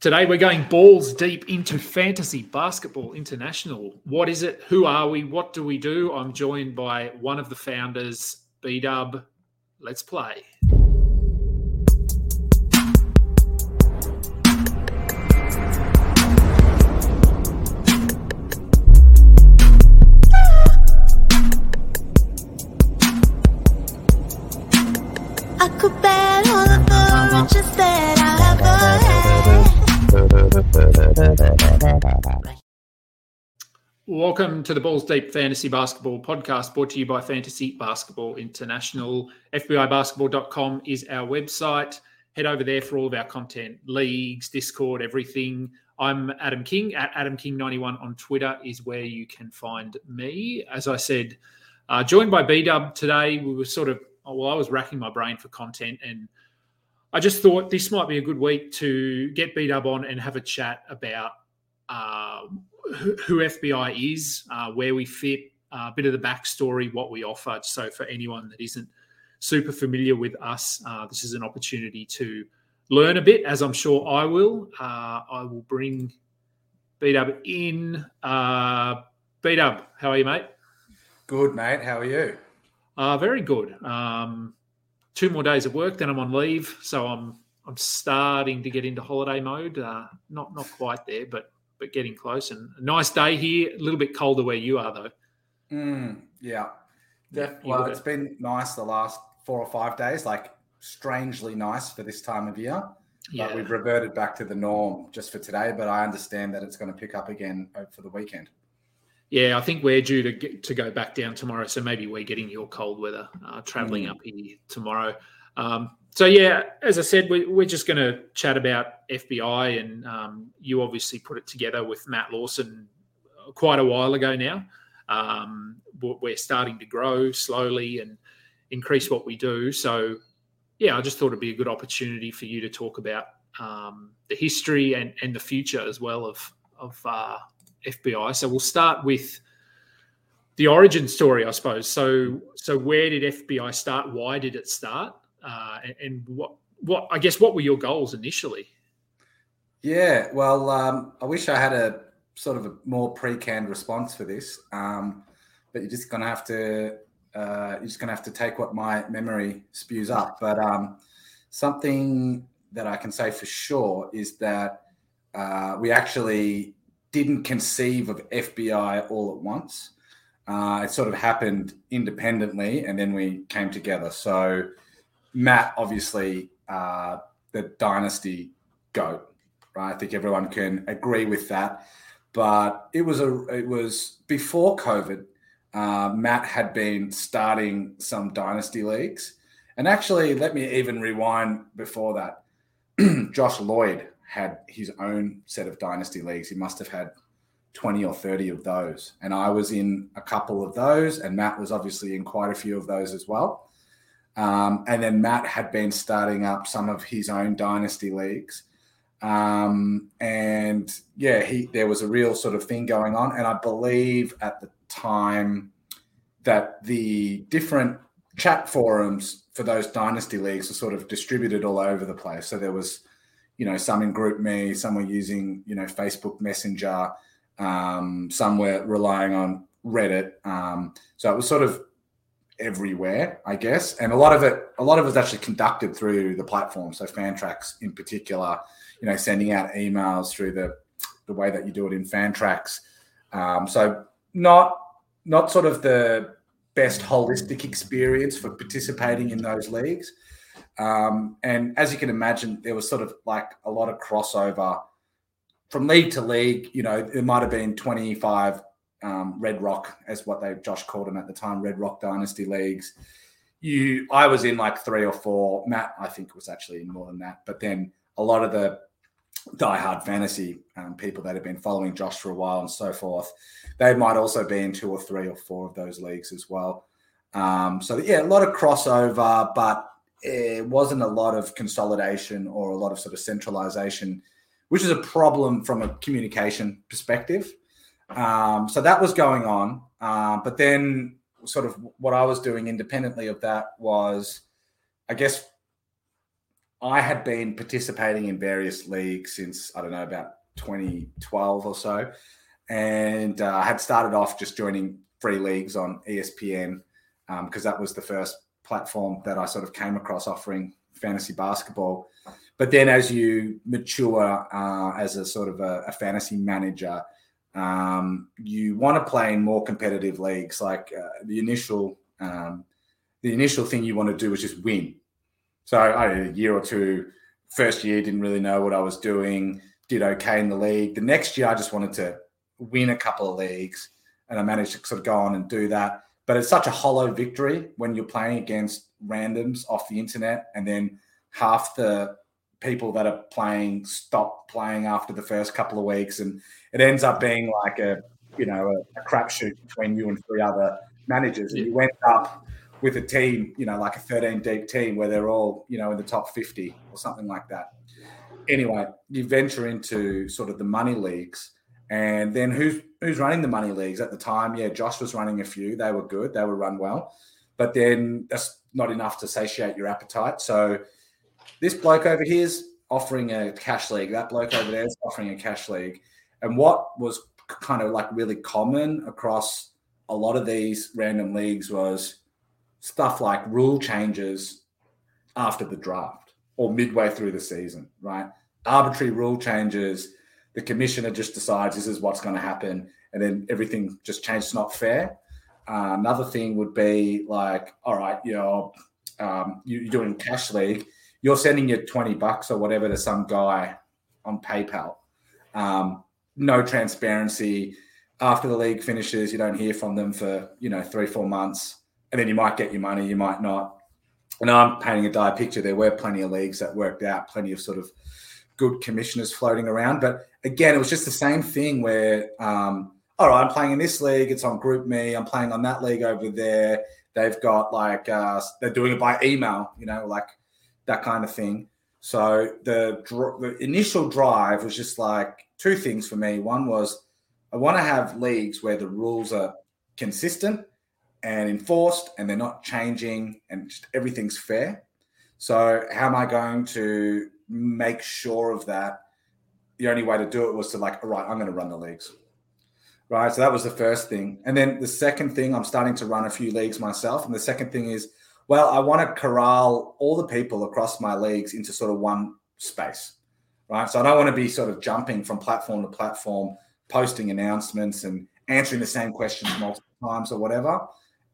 Today we're going balls deep into fantasy basketball international. What is it? Who are we? What do we do? I'm joined by one of the founders, B Dub. Let's play. Welcome to the Balls Deep Fantasy Basketball podcast brought to you by Fantasy Basketball International. FBIbasketball.com is our website. Head over there for all of our content, leagues, Discord, everything. I'm Adam King at Adam King91 on Twitter is where you can find me. As I said, uh, joined by B Dub today. We were sort of, well, I was racking my brain for content and I just thought this might be a good week to get B Dub on and have a chat about uh, who, who FBI is, uh, where we fit, uh, a bit of the backstory, what we offer. So, for anyone that isn't super familiar with us, uh, this is an opportunity to learn a bit, as I'm sure I will. Uh, I will bring B Dub in. Uh, B Dub, how are you, mate? Good, mate. How are you? Uh, very good. Um, two more days of work, then I'm on leave, so I'm I'm starting to get into holiday mode. Uh, not not quite there, but but getting close. And a nice day here. A little bit colder where you are, though. Mm, yeah. Def- well, it's been nice the last four or five days, like strangely nice for this time of year. Yeah, But we've reverted back to the norm just for today. But I understand that it's going to pick up again for the weekend. yeah. I think we're due to get, to go back down tomorrow, so maybe we're getting your cold weather uh, traveling Mm. up here tomorrow. Um, so yeah, as I said, we, we're just going to chat about FBI, and um, you obviously put it together with Matt Lawson quite a while ago now. Um, we're we're starting to grow slowly and increase what we do. So yeah, I just thought it'd be a good opportunity for you to talk about um, the history and, and the future as well of of uh, FBI. So we'll start with the origin story, I suppose. So so where did FBI start? Why did it start? Uh, and, what what I guess what were your goals initially? Yeah. Well, um, I wish I had a sort of a more pre-canned response for this, um, but you're just to have to uh, you're just to have to take what my memory spews up. But um, something that I can say for sure is that uh, we actually didn't conceive of FBI all at once. Uh, it sort of happened independently, and then we came together. So Matt, obviously, uh, the dynasty goat, right? I think everyone can agree with that. But it was a it was before COVID. Uh, Matt had been starting some dynasty leagues, and actually, let me even rewind before that. Josh Lloyd had his own set of dynasty leagues. He must have had 20 or 30 of those. And I was in a couple of those, and Matt was obviously in quite a few of those as well. Um, and then Matt had been starting up some of his own dynasty leagues. Um, and yeah, he there was a real sort of thing going on. And I believe at the time that the different chat forums for those dynasty leagues were sort of distributed all over the place. So there was, you know, some in Group Me, some were using, you know, Facebook Messenger, um, some were relying on Reddit. Um, so it was sort of everywhere, I guess. And a lot of it, a lot of it was actually conducted through the platform. So Fantrax in particular, you know, sending out emails through the the way that you do it in Fantrax. Um, so not not sort of the best holistic experience for participating in those leagues. Um, and as you can imagine, there was sort of like a lot of crossover from league to league. You know, there might have been 25 um, Red Rock, as what they Josh called them at the time, Red Rock Dynasty leagues. You, I was in like three or four. Matt, I think, was actually in more than that. But then a lot of the diehard fantasy um, people that have been following Josh for a while and so forth, they might also be in two or three or four of those leagues as well. Um, so yeah, a lot of crossover, but it wasn't a lot of consolidation or a lot of sort of centralization, which is a problem from a communication perspective. Um, so that was going on. Uh, but then, sort of, what I was doing independently of that was, I guess, I had been participating in various leagues since I don't know about 2012 or so, and uh, I had started off just joining free leagues on ESPN because um, that was the first platform that I sort of came across offering fantasy basketball. But then, as you mature uh, as a sort of a, a fantasy manager, um, you want to play in more competitive leagues. Like uh, the initial, um, the initial thing you want to do is just win. So I, a year or two, first year didn't really know what I was doing. Did okay in the league. The next year, I just wanted to win a couple of leagues, and I managed to sort of go on and do that. But it's such a hollow victory when you're playing against randoms off the internet, and then half the people that are playing stop playing after the first couple of weeks, and it ends up being like a you know a, a crapshoot between you and three other managers, and you end up with a team, you know, like a 13 deep team where they're all, you know, in the top 50 or something like that. Anyway, you venture into sort of the money leagues, and then who's who's running the money leagues at the time? Yeah, Josh was running a few. They were good. They were run well, but then that's not enough to satiate your appetite. So this bloke over here is offering a cash league. That bloke over there is offering a cash league. And what was kind of like really common across a lot of these random leagues was stuff like rule changes after the draft or midway through the season, right? Arbitrary rule changes. The commissioner just decides this is what's going to happen, and then everything just changes. Not fair. Uh, another thing would be like, all right, you know, um, you're doing cash league you're sending your 20 bucks or whatever to some guy on PayPal. Um, no transparency. After the league finishes, you don't hear from them for, you know, three, four months. And then you might get your money, you might not. And I'm painting a dire picture. There were plenty of leagues that worked out, plenty of sort of good commissioners floating around. But again, it was just the same thing where, um, all right, I'm playing in this league. It's on GroupMe. I'm playing on that league over there. They've got like, uh, they're doing it by email, you know, like that kind of thing. So the, the initial drive was just like two things for me. One was I want to have leagues where the rules are consistent and enforced and they're not changing and just everything's fair. So how am I going to make sure of that? The only way to do it was to like, all right, I'm going to run the leagues. Right. So that was the first thing. And then the second thing, I'm starting to run a few leagues myself. And the second thing is well, I want to corral all the people across my leagues into sort of one space, right? So I don't want to be sort of jumping from platform to platform, posting announcements and answering the same questions multiple times or whatever.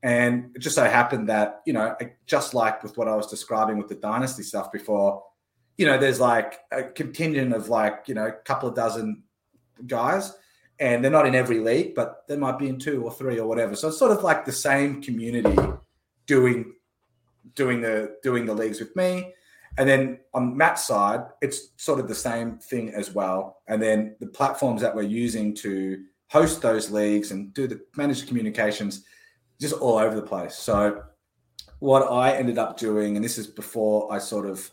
And it just so happened that, you know, just like with what I was describing with the dynasty stuff before, you know, there's like a contingent of like, you know, a couple of dozen guys and they're not in every league, but they might be in two or three or whatever. So it's sort of like the same community doing doing the doing the leagues with me. And then on Matt's side, it's sort of the same thing as well. And then the platforms that we're using to host those leagues and do the managed communications, just all over the place. So what I ended up doing, and this is before I sort of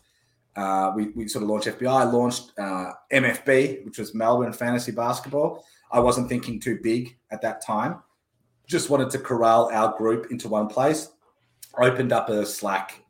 uh, we, we sort of launched FBI. I launched uh, MFB, which was Melbourne Fantasy Basketball. I wasn't thinking too big at that time. Just wanted to corral our group into one place opened up a Slack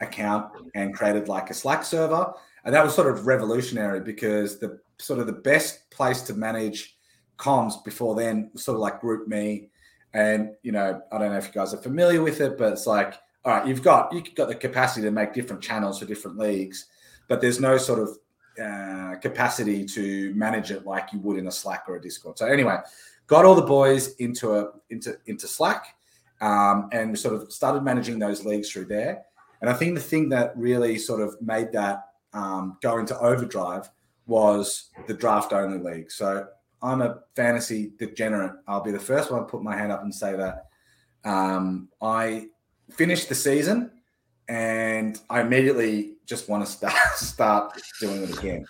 account and created like a Slack server. And that was sort of revolutionary because the sort of the best place to manage comms before then was sort of like GroupMe. And you know, I don't know if you guys are familiar with it, but it's like, all right, you've got you've got the capacity to make different channels for different leagues, but there's no sort of uh, capacity to manage it like you would in a Slack or a Discord. So anyway, got all the boys into a into into Slack um, and sort of started managing those leagues through there. And I think the thing that really sort of made that um, go into overdrive was the draft only league. So I'm a fantasy degenerate. I'll be the first one to put my hand up and say that. Um, I finished the season and I immediately just want to start start doing it again.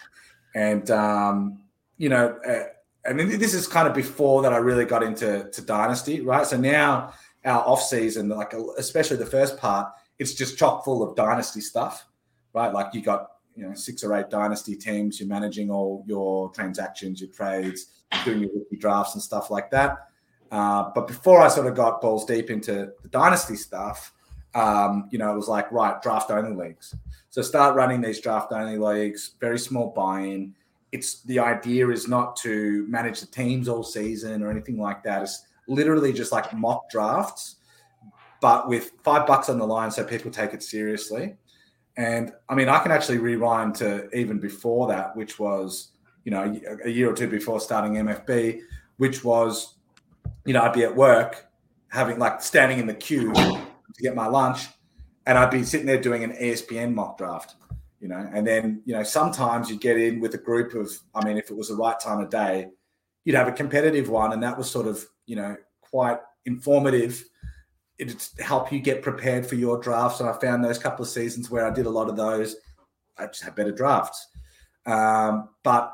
And um, you know, uh, this is kind of before that I really got into to Dynasty, right? So now our off season, like especially the first part, it's just chock full of dynasty stuff, right? Like you got you know six or eight dynasty teams, you're managing all your transactions, your trades, doing your rookie drafts and stuff like that. Uh, but before I sort of got balls deep into the dynasty stuff, um, you know, it was like, right, draft only leagues. So start running these draft only leagues, very small buy in. It's the idea is not to manage the teams all season or anything like that. It's literally just like mock drafts, but with five bucks on the line so people take it seriously. And I mean, I can actually rewind to even before that, which was, you know, a year or two before starting MFB, which was, you know, I'd be at work having like standing in the queue to get my lunch, and I'd be sitting there doing an ESPN mock draft, you know, and then you know sometimes you'd get in with a group of, I mean, if it was the right time of day, you'd have a competitive one, and that was sort of you know quite informative. It'd help you get prepared for your drafts, and I found those couple of seasons where I did a lot of those, I just had better drafts. Um, but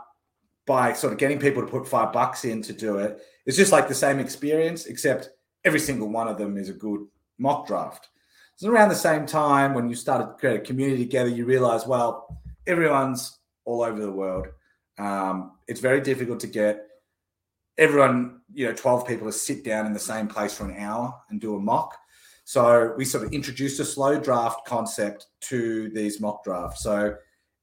by sort of getting people to put five bucks in to do it, it's just like the same experience, except every single one of them is a good mock draft. So around the same time when you started to create a community together, you realize, well, everyone's all over the world. Um, it's very difficult to get everyone, you know, 12 people to sit down in the same place for an hour and do a mock. So we sort of introduced a slow draft concept to these mock drafts. So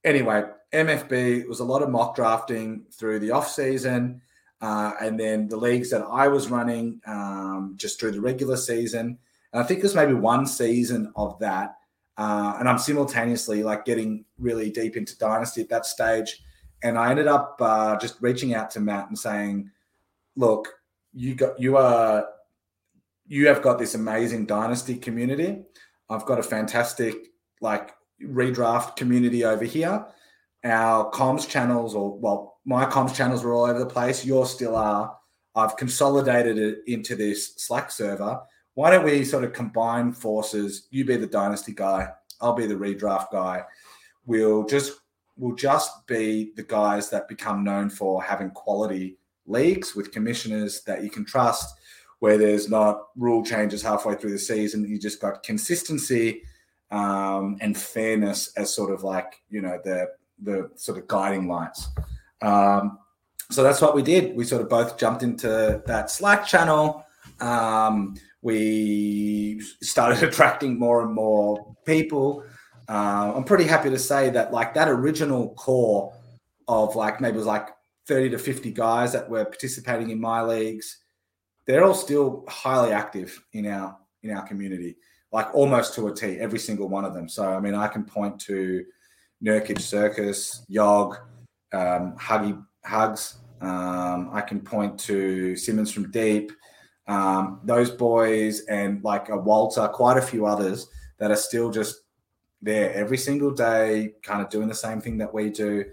anyway, MFB was a lot of mock drafting through the off season. Uh, and then the leagues that I was running um, just through the regular season. And I think there's maybe one season of that. Uh, and I'm simultaneously like getting really deep into Dynasty at that stage. And I ended up uh, just reaching out to Matt and saying, look, you got, you are, you have got this amazing Dynasty community. I've got a fantastic like redraft community over here. Our comms channels, or well, my comms channels were all over the place. Yours still are. I've consolidated it into this Slack server why don't we sort of combine forces? You be the dynasty guy, I'll be the redraft guy. We'll just we'll just be the guys that become known for having quality leagues with commissioners that you can trust, where there's not rule changes halfway through the season. You just got consistency um, and fairness as sort of like you know the the sort of guiding lights. Um, so that's what we did. We sort of both jumped into that Slack channel. Um, we started attracting more and more people. Uh, I'm pretty happy to say that like that original core of like maybe it was like 30 to 50 guys that were participating in my leagues, they're all still highly active in our in our community, like almost to a T, every single one of them. So I mean, I can point to Nurkic Circus, Yog, um, Huggy Hugs. Um, I can point to Simmons from Deep. Um, those boys and like a Walter, quite a few others that are still just there every single day, kind of doing the same thing that we do.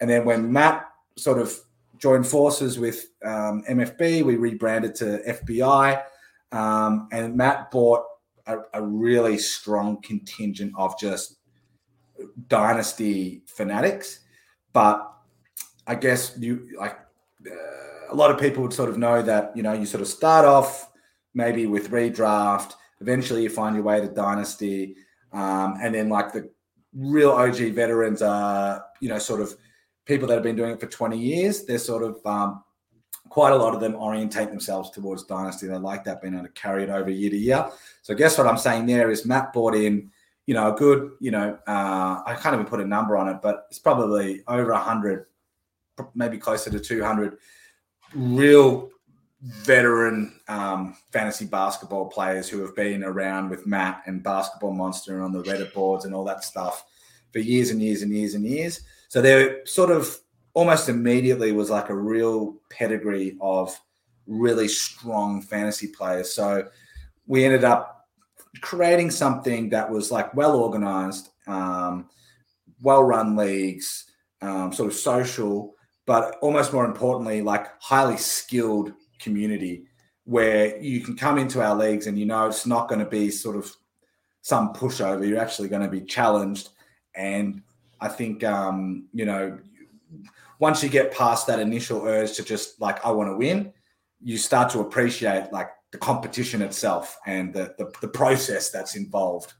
And then when Matt sort of joined forces with um, MFB, we rebranded to FBI. Um, and Matt bought a, a, really strong contingent of just dynasty fanatics. But I guess you like. Uh, a lot of people would sort of know that you know you sort of start off maybe with redraft, eventually you find your way to dynasty, um, and then like the real OG veterans are you know sort of people that have been doing it for 20 years. They're sort of um, quite a lot of them orientate themselves towards dynasty. They like that being able to carry it over year to year. So guess what I'm saying there is Matt bought in, you know, a good, you know, uh, I can't even put a number on it, but it's probably over a hundred, maybe closer to 200 real veteran um, fantasy basketball players who have been around with Matt and Basketball Monster and on the Reddit boards and all that stuff for years and years and years and years. So they're sort of almost immediately was like a real pedigree of really strong fantasy players. So we ended up creating something that was like well organized, um, well run leagues, um, sort of social but almost more importantly, like highly skilled community where you can come into our leagues and you know it's not going to be sort of some pushover. You're actually going to be challenged. And I think, um, you know, once you get past that initial urge to just like, I want to win, you start to appreciate like the competition itself and the, the, the process that's involved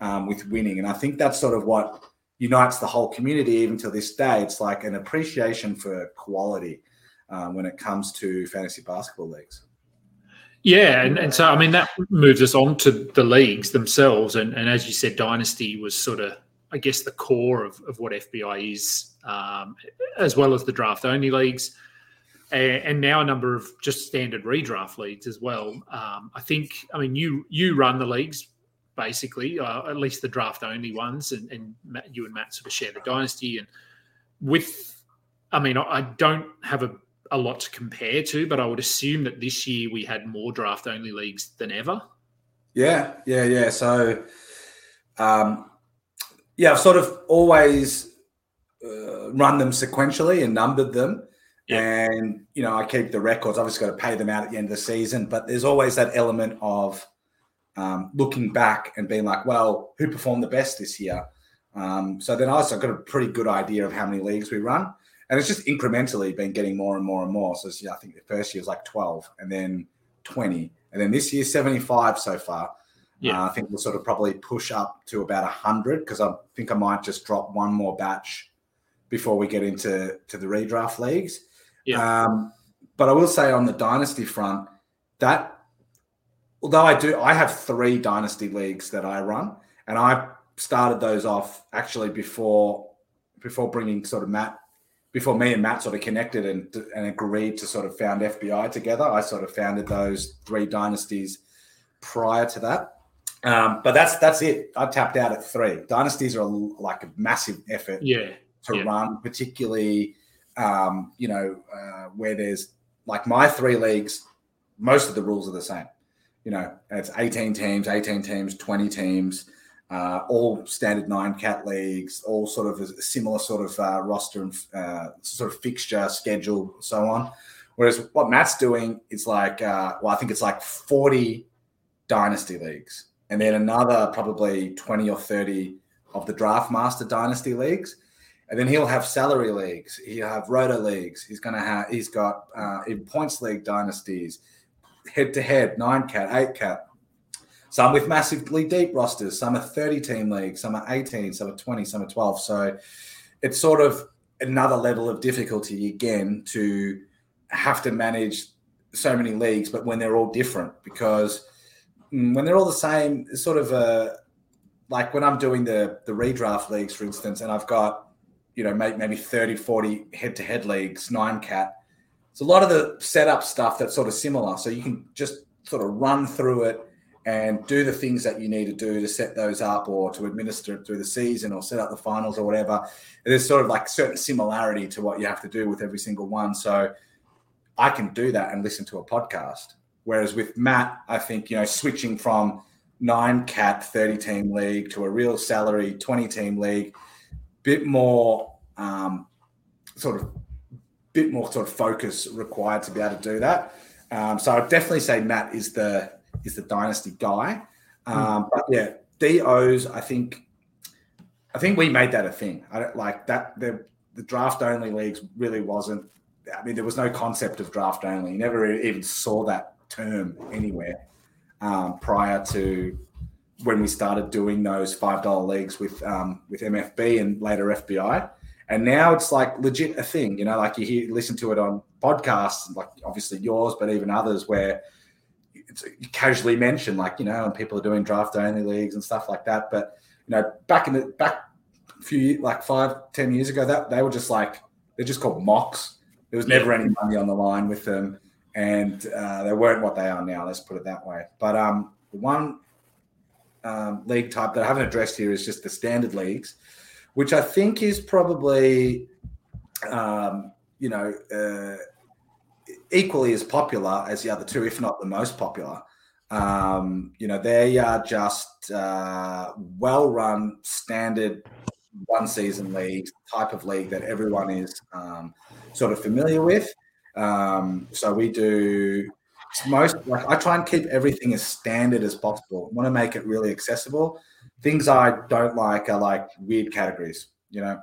um, with winning. And I think that's sort of what unites the whole community even to this day. It's like an appreciation for quality um, when it comes to fantasy basketball leagues. Yeah, and, and so I mean that moves us on to the leagues themselves, and, and as you said, Dynasty was sort of I guess the core of, of what FBI is, um, as well as the draft only leagues, and, and, now a number of just standard redraft leagues as well. Um, I think I mean you you run the leagues basically, uh, at least the draft only ones, and, and Matt, you and Matt sort of share the Dynasty, and with I mean I don't have a a lot to compare to, but I would assume that this year we had more draft only leagues than ever. Yeah, yeah, yeah. So, um, yeah, I've sort of always uh, run them sequentially and numbered them. Yeah. And, you know, I keep the records. Obviously, got to pay them out at the end of the season, but there's always that element of um, looking back and being like, well, who performed the best this year? Um, so then I also got a pretty good idea of how many leagues we run and it's just incrementally been getting more and more and more. So yeah, I think the first year was like 12 and then 20. And then this year, 75 so far. Yeah. Uh, I think we'll sort of probably push up to about 100 because I think I might just drop one more batch before we get into to the redraft leagues. Yeah. Um, but I will say on the dynasty front, that although I do, I have three dynasty leagues that I run, and I started those off actually before before bringing sort of Matt before me and Matt sort of connected and, and agreed to sort of found FBI together, I sort of founded those three dynasties prior to that. Um, but that's that's it. I tapped out at three. Dynasties are like a massive effort yeah. to yeah. run, particularly um, you know uh, where there's like my three leagues. Most of the rules are the same. You know, it's 18 teams, 18 teams, 20 teams uh, all standard nine cat leagues, all sort of a similar sort of uh, roster and uh, sort of fixture schedule, so on. Whereas what Matt's doing is like, uh, well, I think it's like 40 dynasty leagues, and then another probably 20 or 30 of the draft master dynasty leagues. And then he'll have salary leagues. He'll have roto leagues. He's to have, he's got uh, in points league dynasties, head to head, nine cat, eight cat, some with massively deep rosters, some are 30 team leagues, some are 18, some are 20, some are 12. So it's sort of another level of difficulty again to have to manage so many leagues, but when they're all different, because Mm, when they're all the same, it's sort of a like when I'm doing the the redraft leagues, for instance, and I've got you know maybe 30, 40 head to head leagues, nine cat. It's a lot of the setup stuff that's sort of similar. So you can just sort of run through it and do the things that you need to do to set those up or to administer it through the season or set up the finals or whatever. There's sort of like certain similarity to what you have to do with every single one. So I can do that and listen to a podcast. Whereas with Matt, I think, you know, switching from nine cat 30 team league to a real salary 20 team league, bit more um, sort of bit more sort of focus required to be able to do that. Um, so I'd definitely say Matt is the is the dynasty guy. Hmm. Um, but yeah, DOs, I think, I think we made that a thing. I don't like that. The the draft only leagues really wasn't. I mean, there was no concept of draft only. You never even saw that term anywhere um, prior to when we started doing those five dollar leagues with um, with MFB and later FBI. And now it's like legit a thing. You know, like you hear listen to it on podcasts, like obviously yours, but even others where it's casually mentioned, like you know, and people are doing draft only leagues and stuff like that. But you know, back in the back a few like five, ten years ago, that they were just like they're just called mocks. There was never any money on the line with them, and uh, they weren't what they are now. Let's put it that way. But um, one um, league type that I haven't addressed here is just the standard leagues, which I think is probably, um, you know, uh, equally as popular as the other two, if not the most popular. Um, you know, they are just uh, well-run, standard one-season leagues, type of league that everyone is um, sort of familiar with. Um, so we do most like I try and keep everything as standard as possible. I want to make it really accessible. Things I don't like are like weird categories. You know,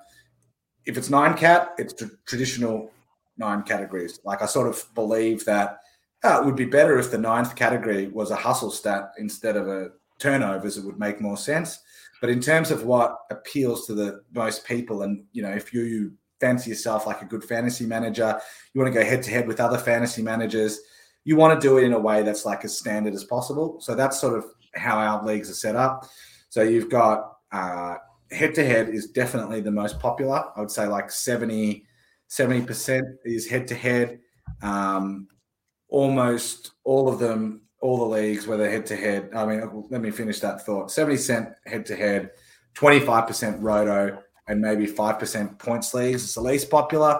if it's nine cat, it's tr- traditional nine categories. Like I sort of believe that uh, it would be better if the ninth category was a hustle stat instead of a turnovers. It would make more sense. But in terms of what appeals to the most people, and you know, if you fancy yourself like a good fantasy manager, you want to go head to head with other fantasy managers. you want to do it in a way that's like as standard as possible. So that's sort of how our leagues are set up. So you've got head to head is definitely the most popular. I would say like 70 percent is head to head. Almost all of them, all the leagues, whether head to head. I mean, let me finish that thought. 70 cent head to head, 25% roto, and maybe 5% points leagues. It's the least popular.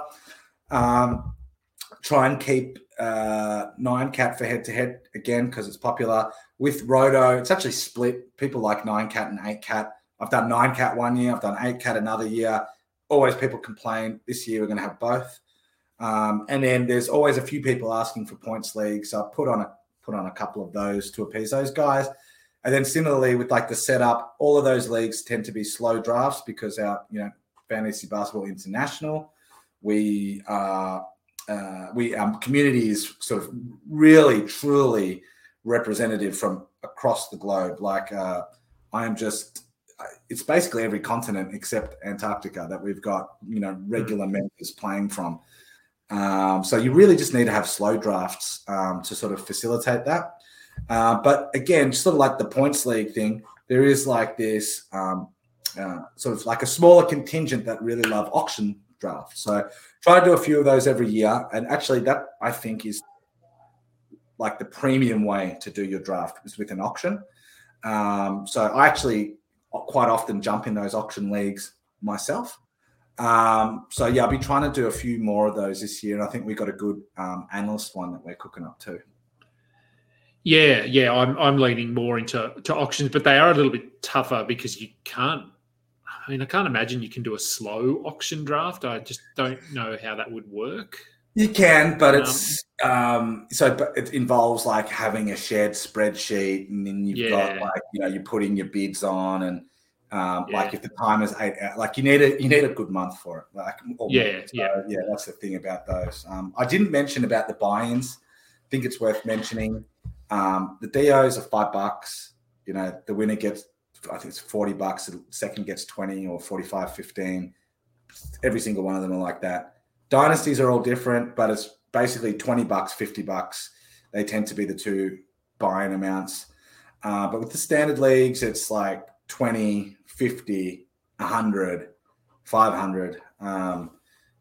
Um, try and keep uh, nine cat for head to head again because it's popular. With roto, it's actually split. People like nine cat and eight cat. I've done nine cat one year. I've done eight cat another year. Always people complain. This year we're going to have both. Um, and then there's always a few people asking for points leagues. So I put on a put on a couple of those to appease those guys. And then similarly with like the setup, all of those leagues tend to be slow drafts because our you know fantasy basketball international, we are uh, we our community is sort of really truly representative from across the globe. Like uh, I am just it's basically every continent except Antarctica that we've got you know regular members playing from. Um, so you really just need to have slow drafts um, to sort of facilitate that. Uh, but again, sort of like the points league thing, there is like this um, uh, sort of like a smaller contingent that really love auction drafts. So try to do a few of those every year. And actually, that I think is like the premium way to do your draft is with an auction. Um, so I actually quite often jump in those auction leagues myself. Um, so yeah, I'll be trying to do a few more of those this year, and I think we got a good um, analyst one that we're cooking up too. Yeah, yeah, I'm I'm leaning more into to auctions, but they are a little bit tougher because you can't. I mean, I can't imagine you can do a slow auction draft. I just don't know how that would work. You can, but it's um, so but it involves like having a shared spreadsheet, and then you've Yeah. got like you know you're putting your bids on, and um, Yeah. like if the time is eight, like you need a you need a good month for it. Like or Yeah. So, yeah. yeah. That's the thing about those. Um, I didn't mention about the buy-ins. I think it's worth mentioning. Um, the DOs are five bucks. You know, the winner gets I think it's 40 bucks, the second gets 20 or 45, 15. Every single one of them are like that. Dynasties are all different, but it's basically 20 bucks, 50 bucks. They tend to be the two buying amounts. Uh, but with the standard leagues, it's like 20, 50, 100, 500. Um,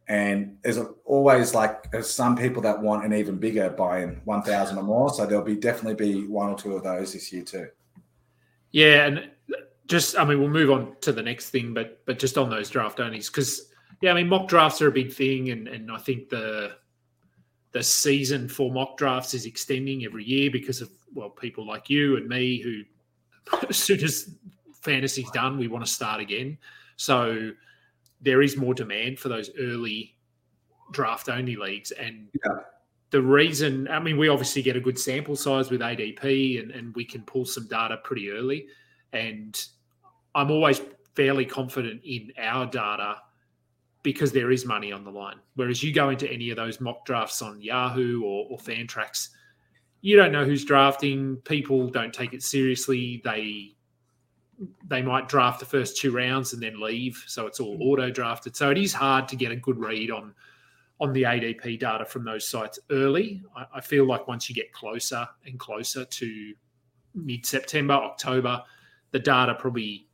and there's always like there's some people that want an even bigger buy-in, 1,000 or more. So there'll be definitely be one or two of those this year too. Yeah, and just I mean we'll move on to the next thing, but but just on those draft onlys because yeah, I mean mock drafts are a big thing, and and I think the the season for mock drafts is extending every year because of well people like you and me who as soon as fantasy's done we want to start again. So there is more demand for those early draft only leagues. And Yeah. the reason i mean we obviously get a good sample size with adp and, and we can pull some data pretty early. And i'm always fairly confident in our data because there is money on the line. Whereas you go into any of those mock drafts on yahoo or, or fantrax you don't know who's drafting. People don't take it seriously. They they might draft the first two rounds and then leave so it's all auto drafted so it is hard to get a good read on on the ADP data from those sites early. I, I feel like once you get closer and closer to mid September, October, the data probably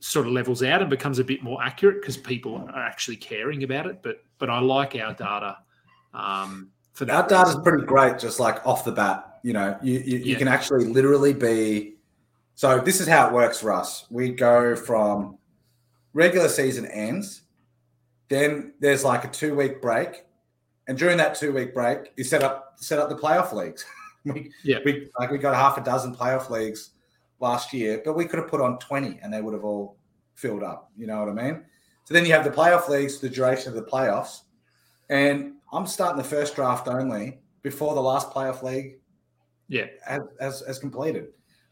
sort of levels out and becomes a bit more accurate because people are actually caring about it. But but I like our data um, for that. Our data is pretty great, just like off the bat. You know, you you, you Yeah. can actually literally be. So this is how it works for us. We go from regular season ends, then there's like a two week break, and during that two week break, you set up set up the playoff leagues. we, Yeah. we like we got half a dozen playoff leagues last year, but we could have put on twenty, and they would have all filled up. You know what I mean? So then you have the playoff leagues, the duration of the playoffs, and I'm starting the first draft only before the last playoff league Yeah. has, has, has completed.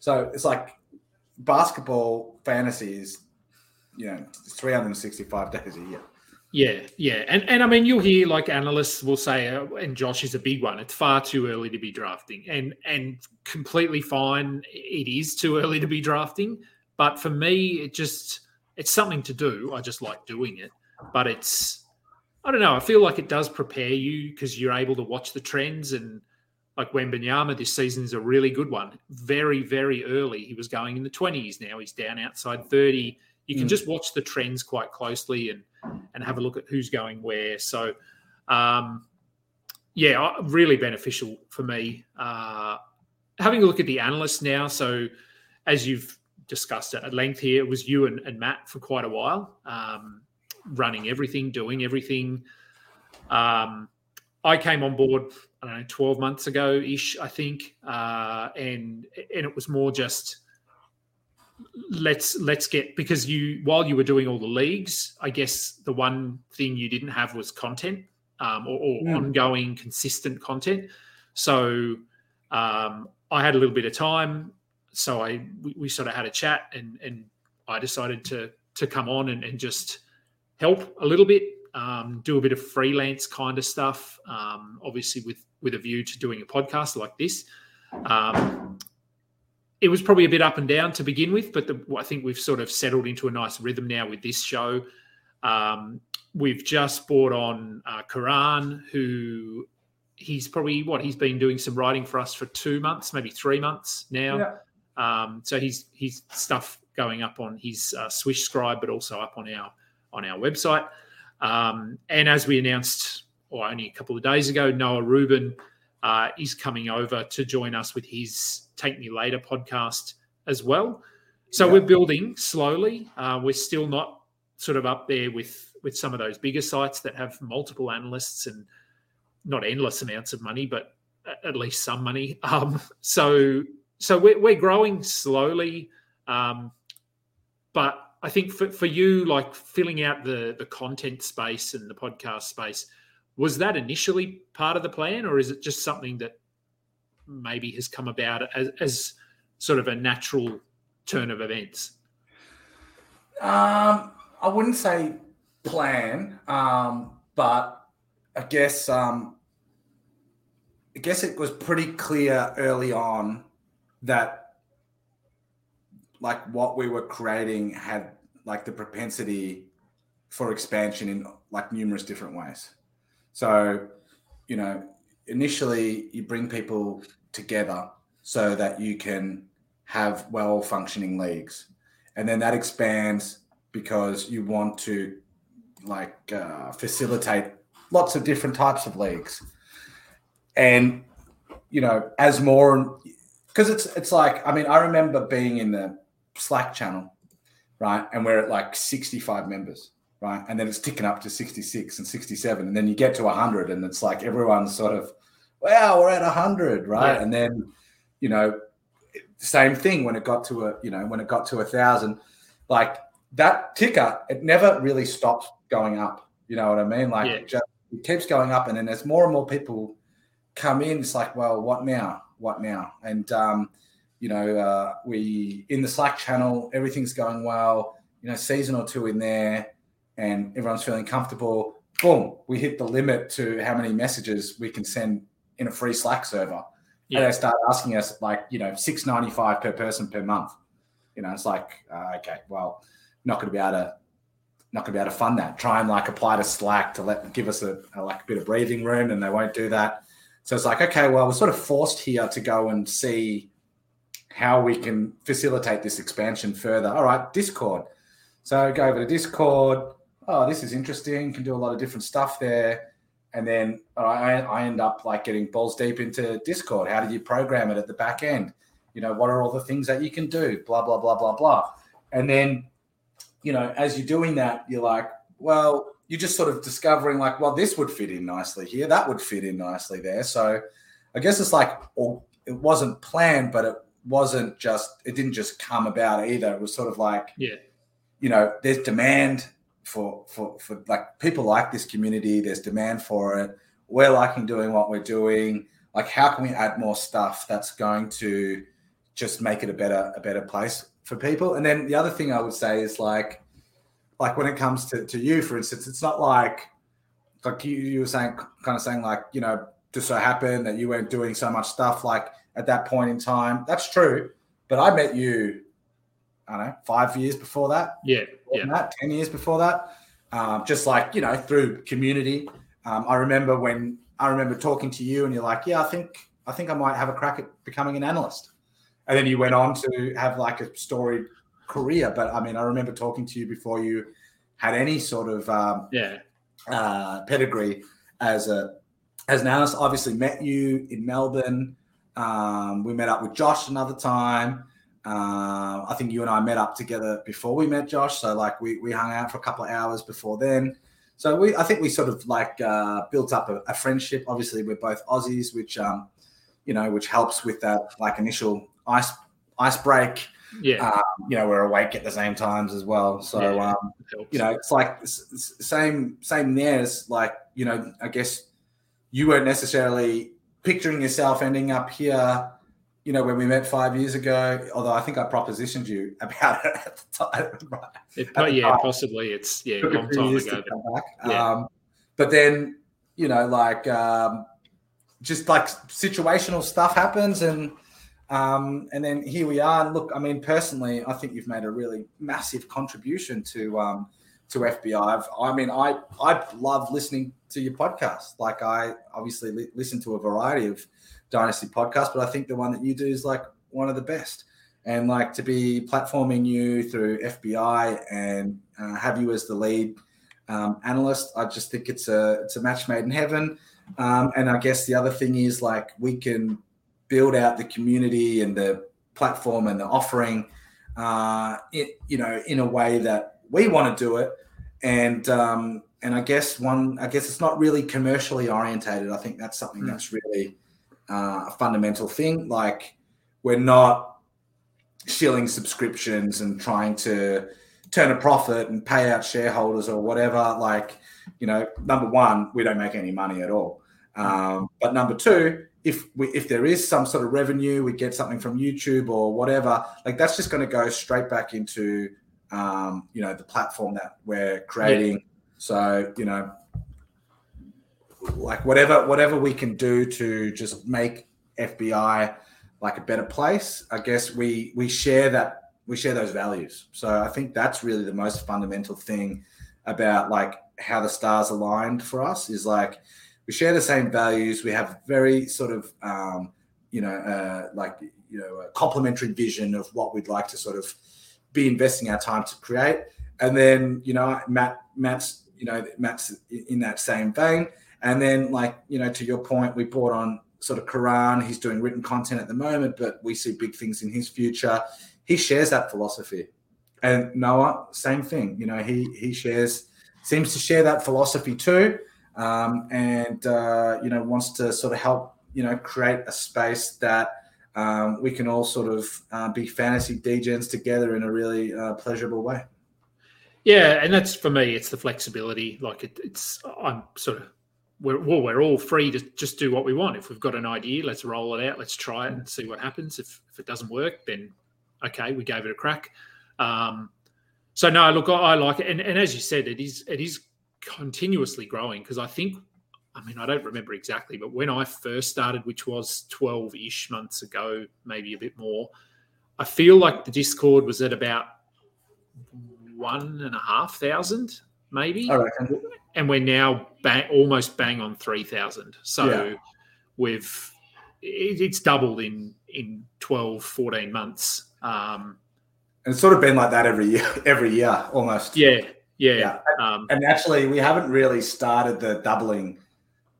So it's like basketball fantasy is, you know, it's 365 days a year. Yeah, yeah, and and I mean you'll hear like analysts will say, uh, and Josh is a big one. It's far too early to be drafting, and and completely fine. It is too early to be drafting, but for me, it just it's something to do. I just like doing it, but it's I don't know. I feel like it does prepare you because you're able to watch the trends, and like Wembanyama this season is a really good one. Very, very early. He was going in the 20s. Now he's down outside 30. You can Mm. just watch the trends quite closely and and have a look at who's going where. So, um, yeah, uh, really beneficial for me. Uh, having a look at the analysts now. So, as you've discussed at length here, it was you and, and Matt for quite a while, um, running everything, doing everything. Um, I came on board, I don't know, 12 months ago ish, I think. Uh, and and it was more just let's let's get because you while you were doing all the leagues, I guess the one thing you didn't have was content um, or, or Mm. ongoing consistent content. So um, I had a little bit of time, so I we, we sort of had a chat, and and I decided to to come on and, and just help a little bit, um, do a bit of freelance kind of stuff. Um, obviously, with with a view to doing a podcast like this. Um, it was probably a bit up and down to begin with, but the, I think we've sort of settled into a nice rhythm now with this show. Um, we've just brought on uh, Karan, who he's probably what he's been doing some writing for us for two months, maybe three months now. Yeah. Um, so he's he's stuff going up on his uh, Swish Scribe, but also up on our on our website. Um, and as we announced, or only a couple of days ago, Noah Rubin uh, is coming over to join us with his Take Me Later podcast as well. So Yeah. we're building slowly. Uh, we're still not sort of up there with with some of those bigger sites that have multiple analysts and not endless amounts of money, but at least some money. Um, so so we're, we're growing slowly, um, but I think for, for you, like filling out the the content space and the podcast space, was that initially part of the plan, or is it just something that maybe has come about as, as sort of a natural turn of events? Um, I wouldn't say plan, um, but I guess um, I guess it was pretty clear early on that like what we were creating had like the propensity for expansion in like numerous different ways. So, you know, initially you bring people together so that you can have well functioning leagues and then that expands because you want to like uh, facilitate lots of different types of leagues and you know as more because it's it's like i mean i remember being in the slack channel right? And we're at like 65 members right? And then it's ticking up to 66 and 67 and then you get to 100 and it's like everyone's sort of wow we're at 100 right? Yeah. and then you know same thing when it got to a you know when it got to a thousand. Like that ticker it never really stops going up you know what i mean? Like Yeah. it just it keeps going up and then as more and more people come in. It's like well what now? What now? And um you know uh we in the slack channel everything's going well you know season or two in there and everyone's feeling comfortable boom we hit the limit to how many messages we can send in a free slack server. Yeah. and they start asking us like you know 695 per person per month. You know it's like uh, okay well not going to be able to not going to be able to fund that. Try and like apply to slack to let give us a, a like a bit of breathing room and they won't do that. So it's like okay well we're sort of forced here to go and see how we can facilitate this expansion further. All right discord. So go over to discord. Oh this is interesting. Can do a lot of different stuff there. And then right, I, I end up like getting balls deep into discord. How do you program it at the back end? You know what are all the things that you can do? Blah blah blah blah blah. And then you know as you're doing that you're like well you're just sort of discovering like well this would fit in nicely here. That would fit in nicely there. So i guess it's like or it wasn't planned but it wasn't just it didn't just come about either. It was sort of like Yeah. you know there's demand for for for like people like this community. There's demand for it. We're liking doing what we're doing. Like how can we add more stuff that's going to just make it a better a better place for people? And then the other thing i would say is like like when it comes to, to you for instance it's not like like you, you were saying kind of saying like you know just so happened that you weren't doing so much stuff. Like at that point in time that's true but i met you i don't know five years before that Yeah. than that, 10 years before that. Um, just like, you know, through community. Um, I remember when I remember talking to you and you're like, yeah, I think I think I might have a crack at becoming an analyst. And then you went on to have like a storied career. But I mean, I remember talking to you before you had any sort of um, Yeah. uh, pedigree as a as an analyst. Obviously, met you in Melbourne. Um, we met up with Josh another time. Uh, I think you and I met up together before we met Josh. So like we we hung out for a couple of hours before then. So we I think we sort of like uh, built up a, a friendship. Obviously, we're both Aussies, which um, you know, which helps with that like initial ice ice break. Yeah. Um, you know, we're awake at the same times as well. So Yeah. um, you know, it's like same same there. It's like you know, I guess you weren't necessarily picturing yourself ending up here. You know, when we met five years ago, although I think I propositioned you about it at the time. Right? It- but the yeah, time. possibly it's yeah, a long time ago. back. Yeah. Um, but then, you know, like um, just like situational stuff happens, and um, and then here we are. And look, I mean, personally, I think you've made a really massive contribution to um, to FBI. I've, I mean, I I love listening to your podcast. Like, I obviously li- listen to a variety of Dynasty podcasts, but I think the one that you do is like one of the best. And like to be platforming you through FBI and uh, have you as the lead um, analyst, I just think it's a it's a match made in heaven. Um, and I guess the other thing is like we can build out the community and the platform and the offering, uh, it, you know, in a way that we want to do it. And um, and I guess one, I guess it's not really commercially orientated. I think that's something Mm. that's really uh, a fundamental thing. Like we're not shilling subscriptions and trying to turn a profit and pay out shareholders or whatever. Like, you know, number one, we don't make any money at all. Um, but number two, if we if there is some sort of revenue, we get something from YouTube or whatever, like that's just going to go straight back into um, you know the platform that we're creating. So you know, like whatever whatever we can do to just make FBI like a better place, I guess we we share that we share those values. So I think that's really the most fundamental thing about like how the stars aligned for us is like we share the same values. We have very sort of um, you know uh, like you know a complementary vision of what we'd like to sort of be investing our time to create. And then you know Matt Matt's you know Matt's in that same vein. And then like you know to your point, we brought on sort of Karan. He's doing written content at the moment, but we see big things in his future. He shares that philosophy. And Noah, same thing. You know, he he shares seems to share that philosophy too, um, and uh, you know wants to sort of help you know create a space that um, we can all sort of uh, be fantasy degens together in a really uh, pleasurable way. Yeah, and that's for me. It's the flexibility. Like it, it's, I'm sort of, we're well, we're all free to just do what we want. If we've got an idea, let's roll it out. Let's try it and see what happens. If if it doesn't work, then okay, we gave it a crack. Um, so no, look, I, I like it, and, and as you said, it is it is continuously growing because I think, I mean, I don't remember exactly, but when I first started, which was twelve ish months ago, maybe a bit more, I feel like the Discord was at about one and a half thousand, maybe, I reckon. and we're now bang, almost bang on three thousand. So Yeah. we've it, it's doubled in in 12, 14 months. Um, And it's sort of been like that every year, every year almost. yeah, yeah. Yeah. Um, And actually, we haven't really started the doubling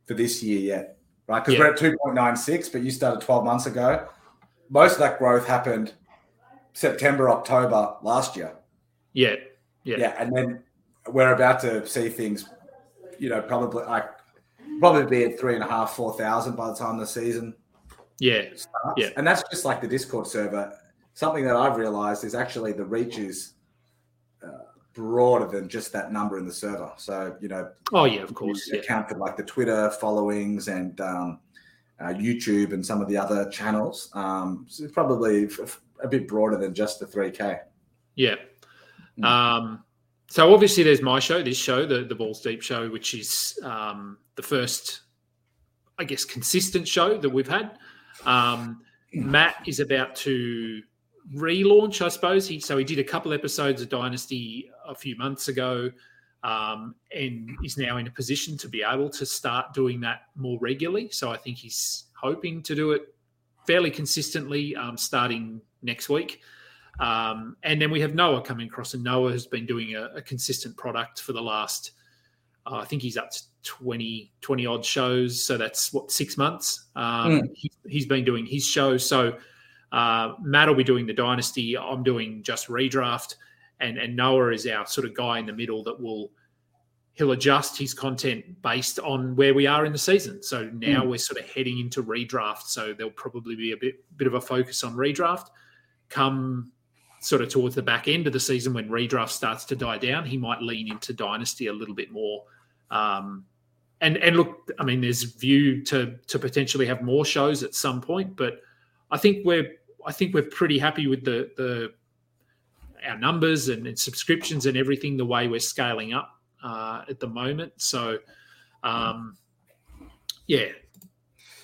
for this year yet, right? Because Yeah. we're at 2.96, but you started 12 months ago. Most of that growth happened September, October last year. yeah, yeah, Yeah. And then we're about to see things, you know, probably like probably be at three and a half, four thousand by the time the season yeah, starts. Yeah. And that's just like the Discord server. Something that I've realized is actually the reach is uh, broader than just that number in the server. So, you know, Oh yeah, of course. Yeah, account for like the Twitter followings and um, uh, YouTube and some of the other channels. Um, so it's probably a bit broader than just the 3K. yeah. Mm. Um, so obviously, there's my show, this show, the the Balls Deep show, which is um, the first, I guess, consistent show that we've had. Um, Matt is about to relaunch, I suppose. He so he did a couple episodes of Dynasty a few months ago. um, and is now in a position to be able to start doing that more regularly. So I think he's hoping to do it fairly consistently um, starting next week. Um, and then we have Noah coming across, and Noah has been doing a, a consistent product for the last, uh, I think he's up to 20, 20 odd shows. So that's what, six months. Um, Mm. he, he's been doing his show. So uh, Matt will be doing the Dynasty. I'm doing just redraft. And, and Noah is our sort of guy in the middle that will he'll adjust his content based on where we are in the season. So now we're sort of heading into redraft. So there'll probably be a bit bit of a focus on redraft. Come sort of towards the back end of the season when redraft starts to die down, he might lean into dynasty a little bit more. Um, and and look, I mean, there's view to to potentially have more shows at some point, but I think we're I think we're pretty happy with the the our numbers and, and subscriptions and everything the way we're scaling up uh, at the moment. So, um, yeah,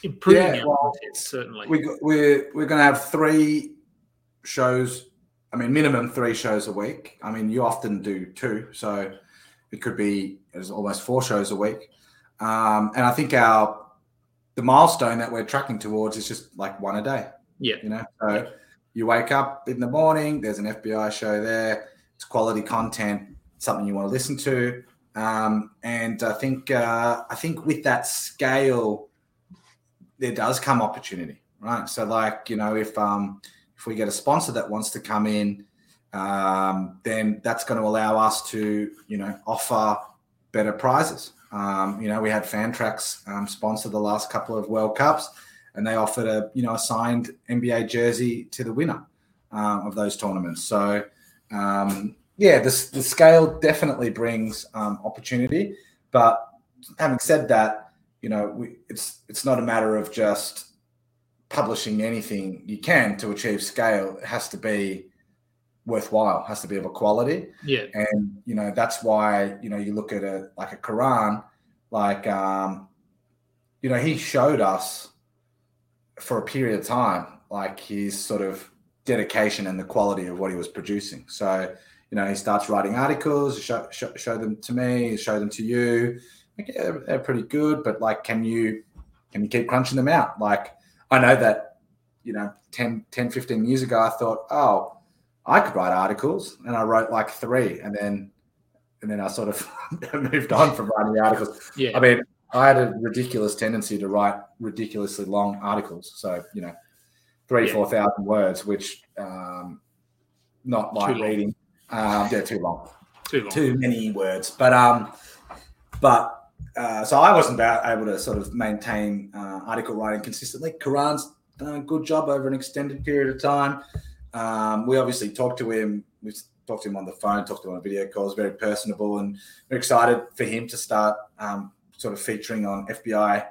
improving Yeah, our well, content certainly. we got- we're we're going to have three shows. I mean, minimum three shows a week. I mean, you often do two, so it could be almost four shows a week. Um, and I think our the milestone that we're tracking towards is just like one a day. yeah, You know, so you wake up in the morning. There's an FBI show there. It's quality content, something you want to listen to. Um, and I think uh, I think with that scale, there does come opportunity, right? So, like you know, if um, if we get a sponsor that wants to come in, um, then that's going to allow us to you know offer better prizes. Um, you know, we had Fantrax um, sponsor the last couple of World Cups, and they offered a you know a signed NBA jersey to the winner um, of those tournaments. So um, yeah, this the scale definitely brings um, opportunity. But having said that, you know, we, it's it's not a matter of just publishing anything you can to achieve scale. It has to be worthwhile. Has to be of a quality yeah, and you know that's why you know you look at a like a Karan, like um, you know he showed us for a period of time like his sort of dedication and the quality of what he was producing. So you know he starts writing articles, show, show, show them to me, show them to you. Like, yeah, they're, they're pretty good, but like, can you can you keep crunching them out? Like I know that you know 10, 10 15 years ago I thought, oh I could write articles, and I wrote like three, and then and then I sort of moved on from writing the articles. yeah. I mean, I had a ridiculous tendency to write ridiculously long articles, so you know, three Yeah. four thousand words, which um, not like reading. Um, they're too long, too long. too many words. But um, but uh, so I wasn't about able to sort of maintain uh, article writing consistently. Karan's done a good job over an extended period of time. Um, we obviously talked to him. We talked to him on the phone, talked to him on video calls. Very personable, and we're excited for him to start um, sort of featuring on FBI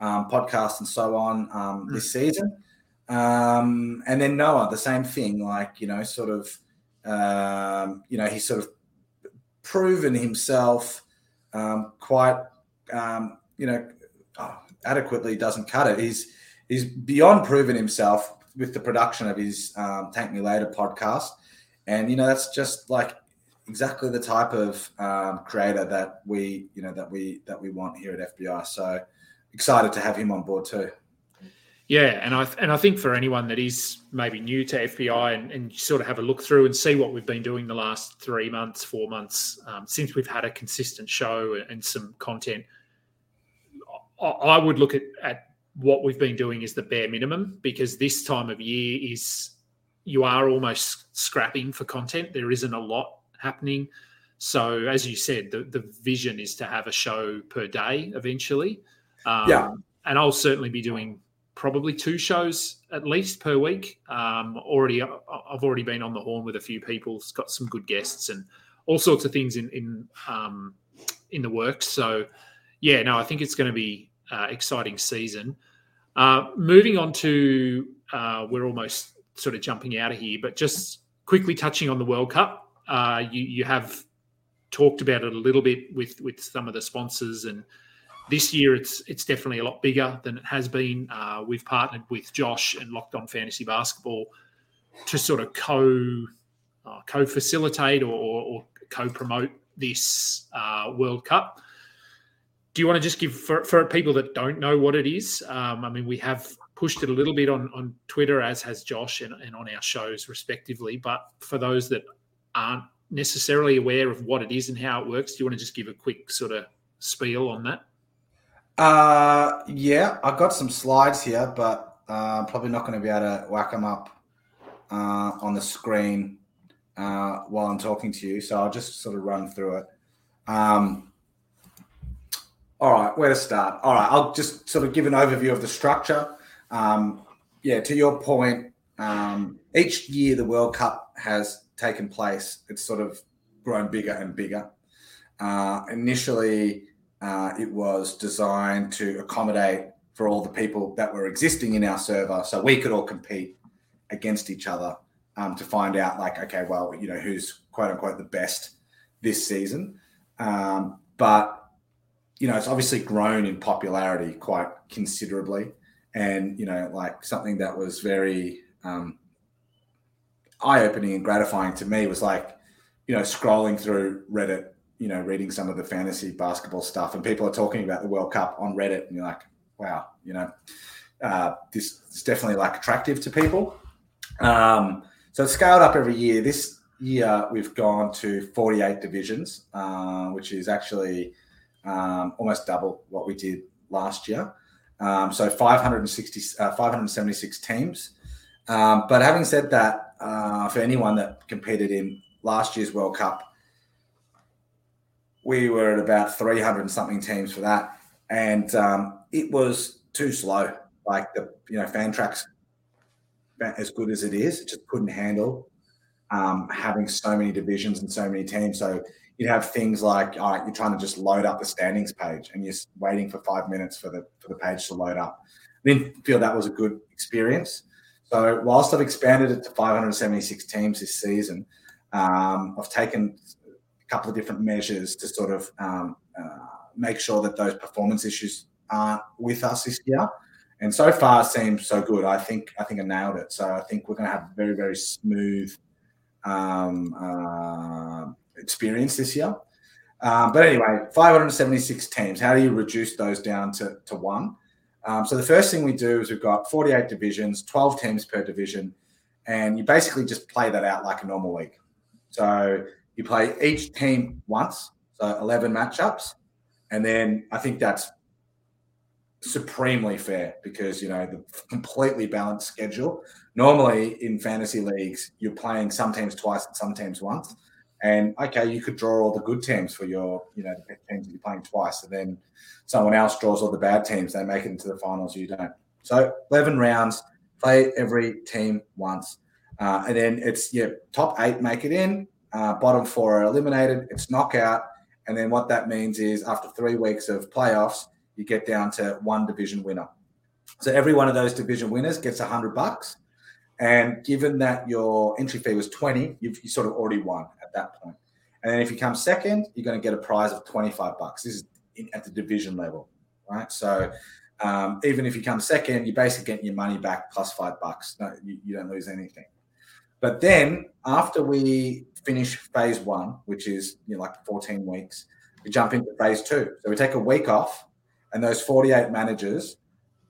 um, podcasts and so on um, this season. Um, and then Noah, the same thing. Like you know, sort of, um, you know, he's sort of proven himself um, quite, um, you know, oh, adequately. Doesn't cut it. He's he's beyond proven himself with the production of his um, Thank Me Later podcast, and you know that's just like exactly the type of um, creator that we you know that we that we want here at FBI. So excited to have him on board too. Yeah, and I and I think for anyone that is maybe new to FBI and, and sort of have a look through and see what we've been doing the last three months, four months um, since we've had a consistent show and some content, I, I would look at, at what we've been doing is the bare minimum because this time of year is you are almost scrapping for content. There isn't a lot happening. So as you said, the, the vision is to have a show per day eventually. Um, Yeah. And I'll certainly be doing probably two shows at least per week. Um, already, I've already been on the horn with a few people. It's got some good guests and all sorts of things in in um, in the works. So, yeah, no, I think it's going to be uh, exciting season. Uh, moving on to, uh, we're almost sort of jumping out of here, but just quickly touching on the World Cup. Uh, you you have talked about it a little bit with with some of the sponsors and this year it's it's definitely a lot bigger than it has been. Uh, we've partnered with Josh and Locked On Fantasy Basketball to sort of co uh, co facilitate or, or, or co promote this uh, World Cup. Do you want to just give for, for people that don't know what it is? Um, I mean, we have pushed it a little bit on, on Twitter, as has Josh, and, and on our shows respectively. But for those that aren't necessarily aware of what it is and how it works, do you want to just give a quick sort of spiel on that? Uh, yeah, I've got some slides here, but uh, probably not going to be able to whack them up uh, on the screen uh, while I'm talking to you. So I'll just sort of run through it. Um, all right, where to start? All right, I'll just sort of give an overview of the structure. Um, yeah, to your point, um, each year the World Cup has taken place. It's sort of grown bigger and bigger. Uh, initially, uh, it was designed to accommodate for all the people that were existing in our server, so we could all compete against each other um, to find out, like, okay, well, you know, who's quote unquote the best this season. Um, but you know, it's obviously grown in popularity quite considerably, and you know, like something that was very um, eye-opening and gratifying to me was like, you know, scrolling through Reddit you know, reading some of the fantasy basketball stuff, and people are talking about the World Cup on Reddit, and you're like, wow, you know, uh, this is definitely like attractive to people. Um, so it's scaled up every year. This year we've gone to 48 divisions, uh, which is actually um, almost double what we did last year. Um, so 560, uh, 576 teams. Um, but having said that, uh, for anyone that competed in last year's World Cup, we were at about 300 and something teams for that. And um, it was too slow. Like the, you know, Fantrax, as good as it is, it just couldn't handle um, having so many divisions and so many teams. So you'd have things like, all right, you're trying to just load up the standings page and you're waiting for five minutes for the, for the page to load up. I didn't feel that was a good experience. So whilst I've expanded it to 576 teams this season, um, I've taken a couple of different measures to sort of um, uh, make sure that those performance issues aren't with us this year. And so far, seems so good. I think I think I nailed it. So I think we're going to have very very smooth um, uh, experience this year. Um, but anyway, 576 teams. How do you reduce those down to, to one? Um, so the first thing we do is we've got 48 divisions, 12 teams per division, and you basically just play that out like a normal league. So you play each team once, so 11 matchups. And then I think that's supremely fair because, you know, the completely balanced schedule. Normally in fantasy leagues, you're playing some teams twice and some teams once. And okay, you could draw all the good teams for your, you know, the teams that you're playing twice. And then someone else draws all the bad teams. They make it into the finals, you don't. So 11 rounds, play every team once. Uh, and then it's, yeah, top eight make it in, uh, bottom four are eliminated. It's knockout. And then what that means is after three weeks of playoffs, you get down to one division winner. So every one of those division winners gets a hundred bucks. And given that your entry fee was 20, you've you sort of already won that point. And then if you come second, you're going to get a prize of 25 bucks. This is in, at the division level, right? So um, even if you come second, you're basically getting your money back plus five bucks. No, you, you don't lose anything. But then after we finish phase one, which is you know, like 14 weeks, we jump into phase two. So we take a week off, and those 48 managers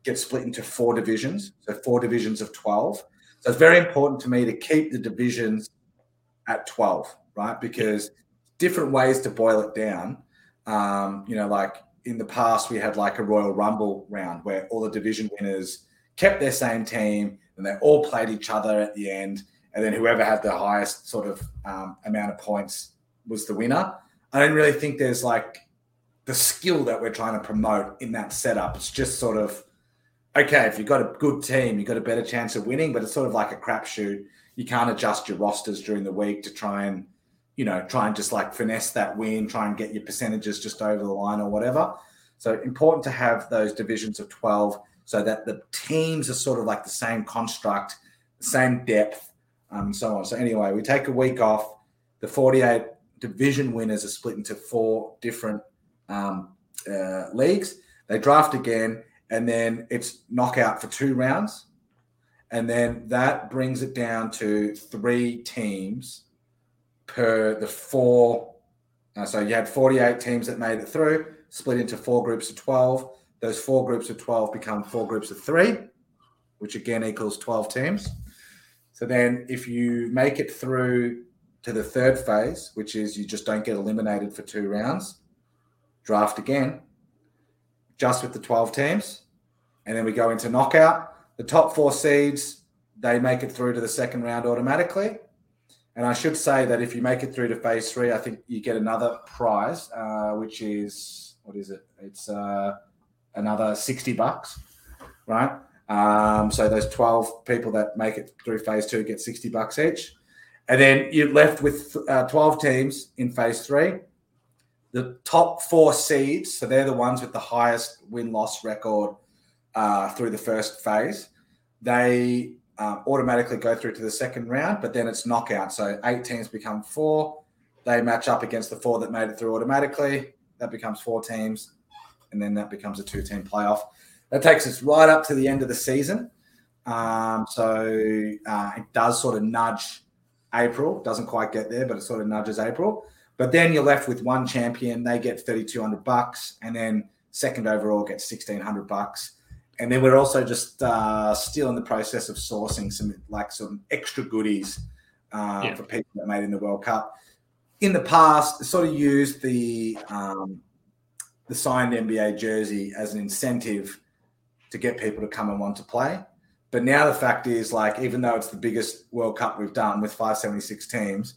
get split into four divisions. So four divisions of 12. So it's very important to me to keep the divisions at 12, right? Because different ways to boil it down. Um, you know, like in the past, we had like a Royal Rumble round where all the division winners kept their same team and they all played each other at the end and then whoever had the highest sort of um, amount of points was the winner. I don't really think there's like the skill that we're trying to promote in that setup. It's just sort of okay if you've got a good team, you've got a better chance of winning, but it's sort of like a crapshoot. You can't adjust your rosters during the week to try and you know try and just like finesse that win, try and get your percentages just over the line or whatever. So important to have those divisions of twelve so that the teams are sort of like the same construct, same depth um, and so on. So anyway, we take a week off. The 48 division winners are split into four different um, uh, leagues. They draft again, and then it's knockout for two rounds, and then that brings it down to three teams per the four Uh, so you had 48 teams that made it through, split into four groups of 12. Those four groups of 12 become four groups of three, which again equals 12 teams. So then if you make it through to the third phase, which is you just don't get eliminated for two rounds, draft again, just with the 12 teams. And then we go into knockout. The top four seeds, they make it through to the second round automatically. And I should say that if you make it through to phase three, I think you get another prize, uh, which is what is it? It's uh, another 60 bucks, right? Um, so those 12 people that make it through phase two get 60 bucks each. And then you're left with uh, 12 teams in phase three. The top four seeds, so they're the ones with the highest win loss record uh, through the first phase, they um, automatically go through to the second round, but then it's knockout. So eight teams become four. They match up against the four that made it through automatically. That becomes four teams, and then that becomes a two team playoff. That takes us right up to the end of the season. Um, so uh, it does sort of nudge April. Doesn't quite get there, but it sort of nudges April. But then you're left with one champion. They get 3,200 bucks, and then second overall gets 1,600 bucks. And then we're also just uh, still in the process of sourcing some like some extra goodies uh, Yeah. for people that made it in the World Cup. In the past, sort of used the um, the signed NBA jersey as an incentive to get people to come and want to play. But now the fact is, like, even though it's the biggest World Cup we've done with 576 teams,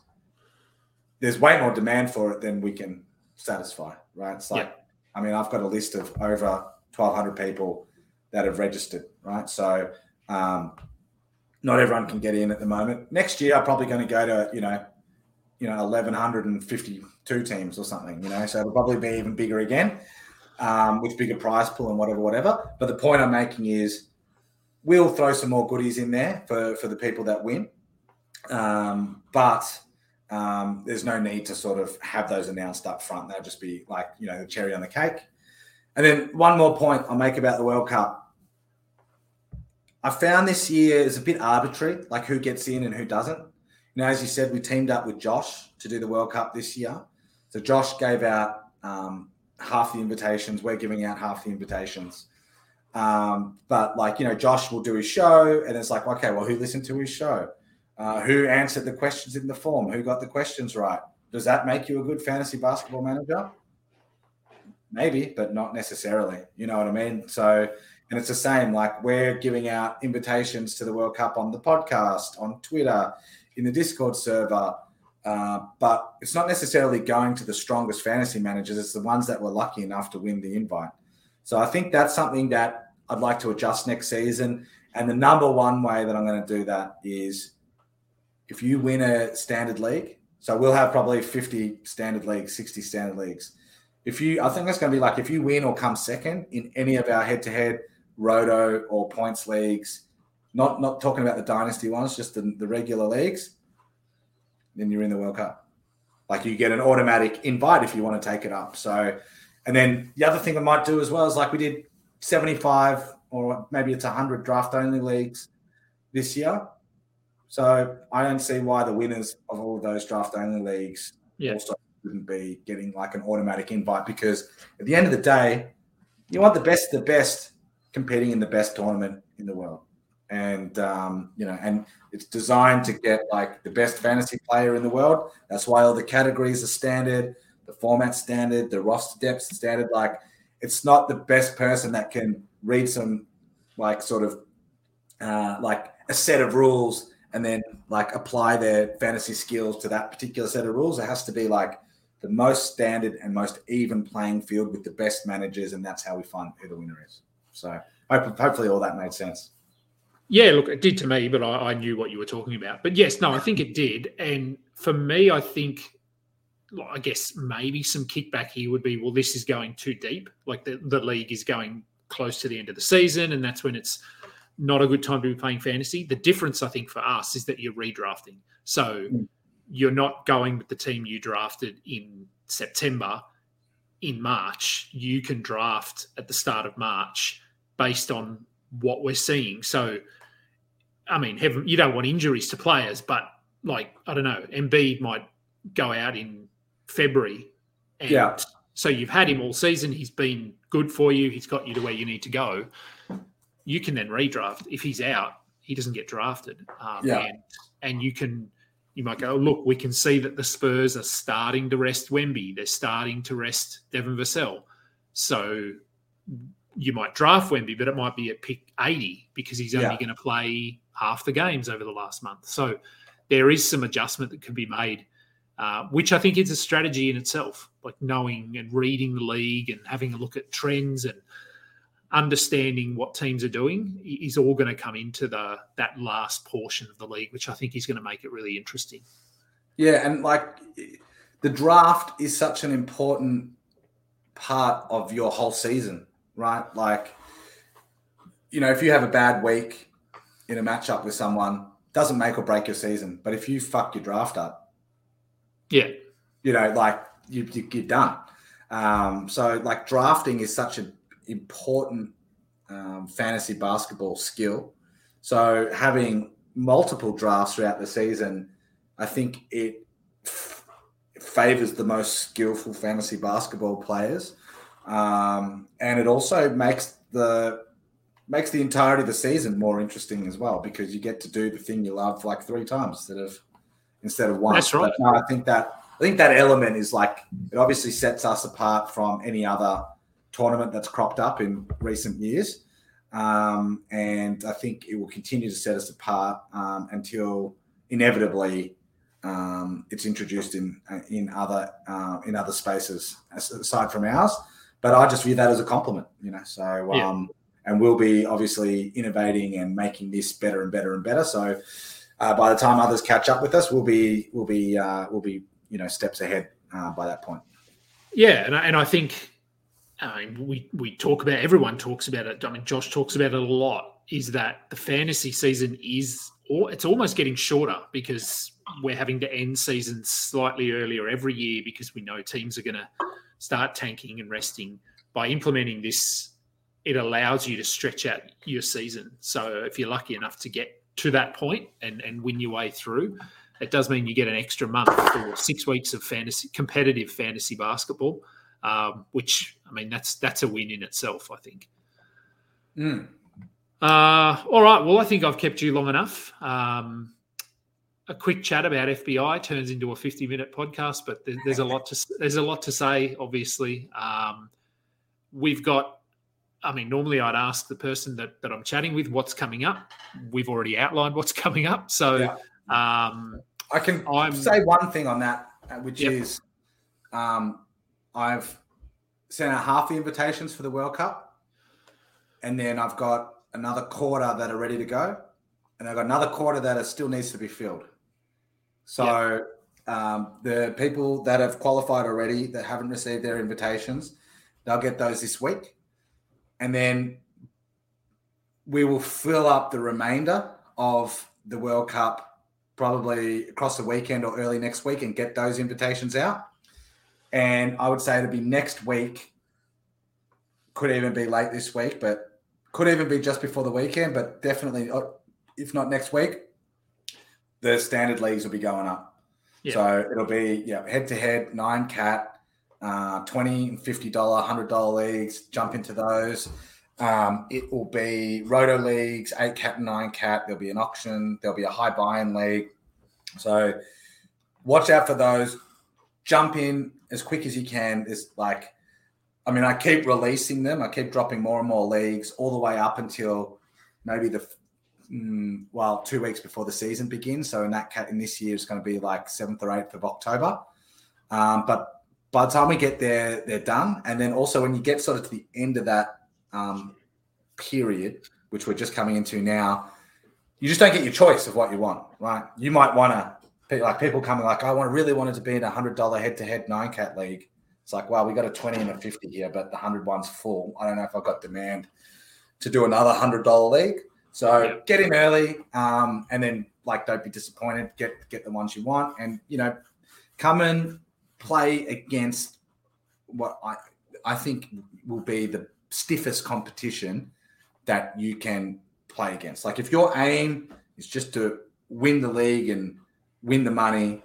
there's way more demand for it than we can satisfy, right? It's like, I mean, I've got a list of over 1,200 people that have registered, right? So, um, not everyone can get in at the moment. Next year, I'm probably going to go to, you know, you know, 1,152 teams or something, you know, so it'll probably be even bigger again um, with bigger prize pool and whatever, whatever. But the point I'm making is we'll throw some more goodies in there for, for the people that win. Um, but um, there's no need to sort of have those announced up front. They'll just be like, you know, the cherry on the cake. And then one more point I'll make about the World Cup. I found this year is a bit arbitrary, like who gets in and who doesn't. You know, as you said, we teamed up with Josh to do the World Cup this year. So Josh gave out um, half the invitations. We're giving out half the invitations. Um, but like, you know, Josh will do his show and it's like, okay, well, who listened to his show? Uh, who answered the questions in the form? Who got the questions right? Does that make you a good fantasy basketball manager? Maybe, but not necessarily. You know what I mean? So, and it's the same. Like we're giving out invitations to the World Cup on the podcast, on Twitter, in the Discord server. Uh, but it's not necessarily going to the strongest fantasy managers. It's the ones that were lucky enough to win the invite. So I think that's something that I'd like to adjust next season. And the number one way that I'm going to do that is if you win a standard league. So we'll have probably 50 standard leagues, 60 standard leagues. If you, I think that's going to be like if you win or come second in any of our head-to-head roto or points leagues, not not talking about the dynasty ones, just the, the regular leagues, then you're in the World Cup. Like you get an automatic invite if you want to take it up. So, and then the other thing I might do as well is like we did 75 or maybe it's 100 draft only leagues this year. So I don't see why the winners of all of those draft only leagues Yeah. also wouldn't be getting like an automatic invite because at the end of the day, you want the best the best competing in the best tournament in the world. And um, you know, and it's designed to get like the best fantasy player in the world. That's why all the categories are standard, the format standard, the roster depth standard. Like it's not the best person that can read some like sort of uh, like a set of rules and then like apply their fantasy skills to that particular set of rules. It has to be like the most standard and most even playing field with the best managers, and that's how we find who the winner is. So hopefully all that made sense. Yeah, look, it did to me, but I, I knew what you were talking about. But yes, no, I think it did. And for me, I think, I guess maybe some kickback here would be, well, this is going too deep. Like the, the league is going close to the end of the season, and that's when it's not a good time to be playing fantasy. The difference, I think, for us is that you're redrafting. So Mm. You're not going with the team you drafted in September. In March, you can draft at the start of March based on what we're seeing. So, I mean, heaven, you don't want injuries to players, but like I don't know, Embiid might go out in February And Yeah. So you've had him all season. He's been good for you. He's got you to where you need to go. You can then redraft. If he's out, he doesn't get drafted. Um, Yeah. And, and you can, you might go, look, we can see that the Spurs are starting to rest Wemby. They're starting to rest Devin Vassell. So you might draft Wemby, but it might be at pick 80 because he's only Yeah. going to play half the games over the last month. So there is some adjustment that can be made, uh, which I think is a strategy in itself, like knowing and reading the league and having a look at trends and understanding what teams are doing is all going to come into the that last portion of the league, which I think is going to make it really interesting. Yeah, and like the draft is such an important part of your whole season, right? Like, you know, if you have a bad week in a matchup with someone, doesn't make or break your season. But if you fuck your draft up, Yeah, you know, like you, you you're done. Um, so like drafting is such an important um, fantasy basketball skill. So having multiple drafts throughout the season, I think it f- favors the most skillful fantasy basketball players, um, and it also makes the makes the entirety of the season more interesting as well because you get to do the thing you love like three times instead of instead of one. That's right. But no, I think that I think that element is like it obviously sets us apart from any other tournament that's cropped up in recent years. Um, and I think it will continue to set us apart um, until inevitably um, it's introduced in in other uh, in other spaces aside from ours. But I just view that as a compliment, you know. So Yeah. um, and we'll be obviously innovating and making this better and better and better. So uh, by the time others catch up with us, we'll be we'll be uh, we'll be you know steps ahead uh, by that point. Yeah, and I, and I think I mean, we we talk about everyone talks about it. I mean, Josh talks about it a lot. Is that the fantasy season is or it's almost getting shorter because we're having to end seasons slightly earlier every year because we know teams are going to start tanking and resting. By implementing this, it allows you to stretch out your season. So if you're lucky enough to get to that point and and win your way through, it does mean you get an extra month or six weeks of fantasy competitive fantasy basketball um, which I mean that's that's a win in itself. I think. Mm. Uh, all right. Well, I think I've kept you long enough. Um, a quick chat about FBI turns into a fifty-minute podcast, but there, there's a lot to there's a lot to say. Obviously, um, we've got. I mean, normally I'd ask the person that, that I'm chatting with what's coming up. We've already outlined what's coming up, so Yeah. um, I can I'm- say one thing on that, uh, which Yep. is um, I've sent out half the invitations for the World Cup, and then I've got another quarter that are ready to go, and I've got another quarter that are still needs to be filled. So um, the people that have qualified already that haven't received their invitations, they'll get those this week, and then we will fill up the remainder of the World Cup probably across the weekend or early next week and get those invitations out. And I would say it'll be next week, could even be late this week, but could even be just before the weekend, but definitely, uh, if not next week, the standard leagues will be going up. Yeah. So it'll be yeah head to head nine cat, uh, twenty and fifty dollar, hundred dollar leagues. Jump into those. Um, it will be roto leagues, eight cat and nine cat. There'll be an auction. There'll be a high buy-in league. So watch out for those. Jump in as quick as you can. There's like, I mean, I keep releasing them. I keep dropping more and more leagues all the way up until maybe the mm, well two weeks before the season begins. So in that cat in this year, it's going to be like seventh or eighth of October. Um, but by the time we get there, they're done. And then also when you get sort of to the end of that um, period, which we're just coming into now, you just don't get your choice of what you want, right? You might want to, like people coming like, I want really wanted to be in a hundred dollar head to head nine cat league. It's like, wow, we got a 20 and a 50 here, but the hundred one's full. I don't know if I've got demand to do another hundred dollar league. So Yeah. get in early, um, and then like don't be disappointed. Get get the ones you want, and you know, come and play against what I I think will be the stiffest competition that you can play against. Like if your aim is just to win the league and win the money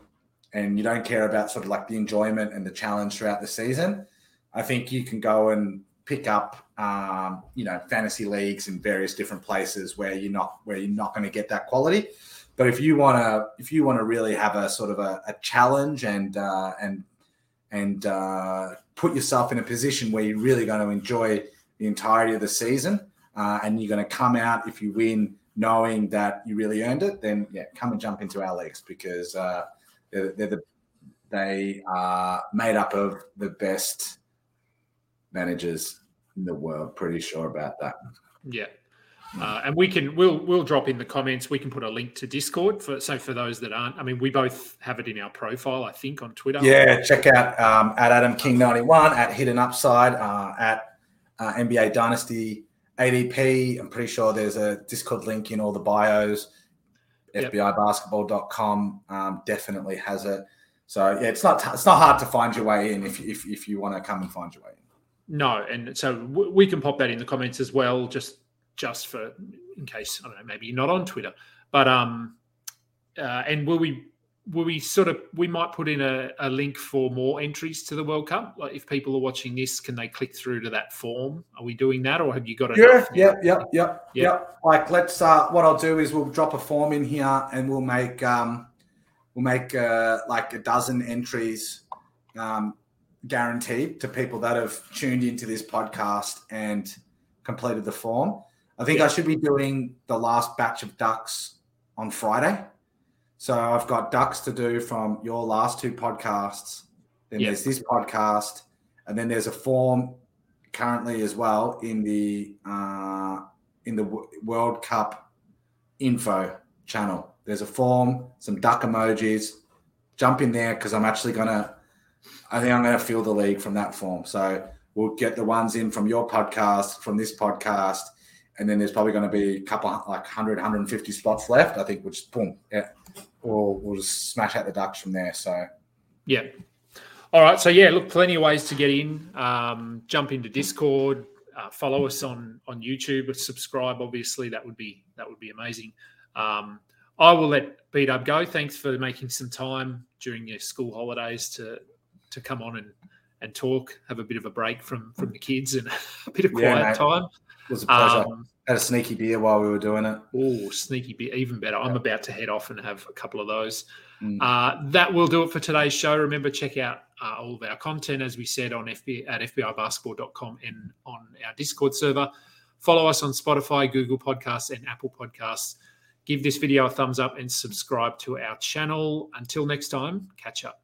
and you don't care about sort of like the enjoyment and the challenge throughout the season, I think you can go and pick up, um, you know, fantasy leagues in various different places where you're not where you're not going to get that quality. But if you want to, if you want to really have a sort of a, a challenge and uh, and and uh, put yourself in a position where you're really going to enjoy the entirety of the season, uh, and you're going to come out if you win knowing that you really earned it, then yeah, come and jump into our leagues because uh, they're, they're the they are made up of the best managers in the world. Pretty sure about that. Yeah. Uh, and we can we'll we'll drop in the comments. We can put a link to Discord for so for those that aren't. I mean, we both have it in our profile, I think, on Twitter. Yeah, check out um, at Adam King ninety one at Hidden Upside uh, at uh, NBA Dynasty ADP. I'm pretty sure there's a Discord link in all the bios. Yep. FBIBasketball.com um, definitely has it. So yeah, it's not it's not hard to find your way in if if, if you want to come and find your way in. No, and so w- we can pop that in the comments as well, just just for in case I don't know, maybe you're not on Twitter, but um, uh, and will we we sort of we might put in a, a link for more entries to the World Cup? Like if people are watching this, can they click through to that form? Are we doing that, or have you got it? Yeah, yeah, yeah, yeah, Yeah. Like let's uh what I'll do is we'll drop a form in here and we'll make um we'll make uh like a dozen entries um guaranteed to people that have tuned into this podcast and completed the form. I think Yeah. I should be doing the last batch of ducks on Friday. So I've got ducks to do from your last two podcasts. Then Yeah. there's this podcast, and then there's a form currently as well in the uh, in the W- World Cup info channel. There's a form, some duck emojis. Jump in there because I'm actually gonna. I think I'm gonna fill the league from that form. So we'll get the ones in from your podcast, from this podcast, and then there's probably going to be a couple like 100 150 spots left i think which boom yeah we'll, we'll just smash out the ducks from there so Yeah. All right. So yeah, look, plenty of ways to get in. Um, jump into Discord. Uh, follow us on on YouTube. Subscribe. Obviously, that would be that would be amazing. Um, I will let B Dub go. Thanks for making some time during your school holidays to to come on and and talk. Have a bit of a break from from the kids and a bit of quiet mate. time. it was a pleasure Um, had a sneaky beer while we were doing it Oh, sneaky beer, even better. I'm about to head off and have a couple of those. Mm. Uh, that will do it for today's show. Remember, check out uh, all of our content, as we said, on FB, at FBIbasketball.com and on our Discord server. Follow us on Spotify, Google Podcasts, and Apple Podcasts. Give this video a thumbs up and subscribe to our channel. Until next time, catch up.